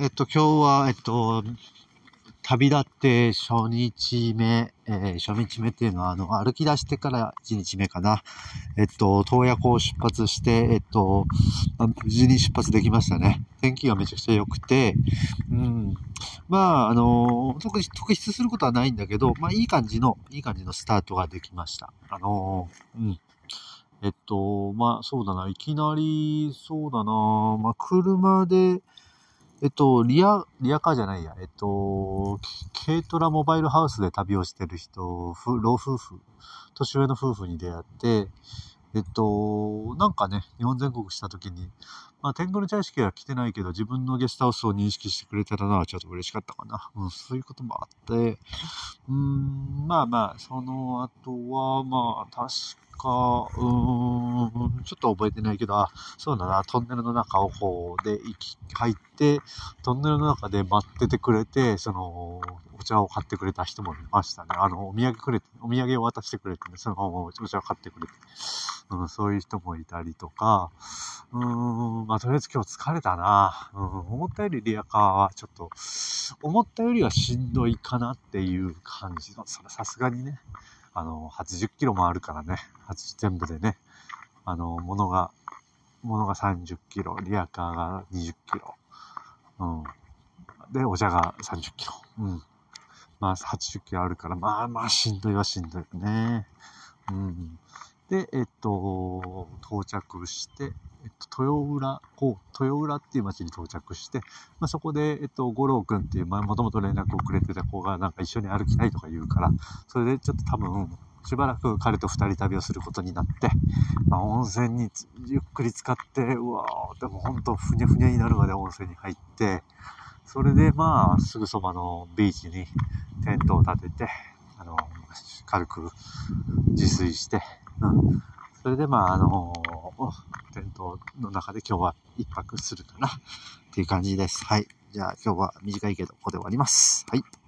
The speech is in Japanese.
えっと、今日は、えっと、旅立って初日目、えー、初日目っていうのは、あの、歩き出してから1日目かな。えっと、洞爺湖を出発して、えっと、無事に出発できましたね。天気がめちゃくちゃ良くて、うん。まあ、あの、特に特筆することはないんだけど、まあ、いい感じの、いい感じのスタートができました。あの、うん。えっと、まあ、そうだな、いきなり、そうだな、まあ、車で、えっと、リア、リアカーじゃないや、えっと、軽トラモバイルハウスで旅をしてる人、老夫婦、年上の夫婦に出会って、えっと、なんかね、日本全国した時に、まあ、天狗の茶式は来てないけど、自分のゲストハウスを認識してくれたのはちょっと嬉しかったかな。うん、そういうこともあって、うん、まあまあ、その後は、まあ、確か、うーん、ちょっと覚えてないけど、あ、そうだな、トンネルの中をこうで行き、入って、トンネルの中で待っててくれて、その、お茶を買ってくれた人もいましたね。あの、お土産くれて、お土産を渡してくれて、ね、そのお茶を買ってくれて、うん、そういう人もいたりとか、うーん、まあ、とりあえず今日疲れたな。うん、思ったよりリアカーはちょっと、思ったよりはしんどいかなっていう感じの、それさすがにね、あの、80キロもあるからね、全部でね、あの、物が、物が30キロ、リアカーが20キロ、うん。で、お茶が30キロ、うん。まあ、80キロあるから、まあまあ、しんどいはしんどいね。うん。で、えっと、到着して、えっと、豊浦、こう、豊浦っていう町に到着して、まあ、そこで、えっと、五郎くんっていう、まあ、もともと連絡をくれてた子が、なんか一緒に歩きたいとか言うから、それでちょっと多分、しばらく彼と二人旅をすることになって、まあ、温泉にゆっくり使って、うわー、でもほんとふにゃふにゃになるまで温泉に入って、それでまあ、すぐそばのビーチにテントを立てて、あの、軽く自炊して、うん。それでまあ、あのテントの中で今日は一泊するかなっていう感じです。はい。じゃあ今日は短いけど、ここで終わります。はい。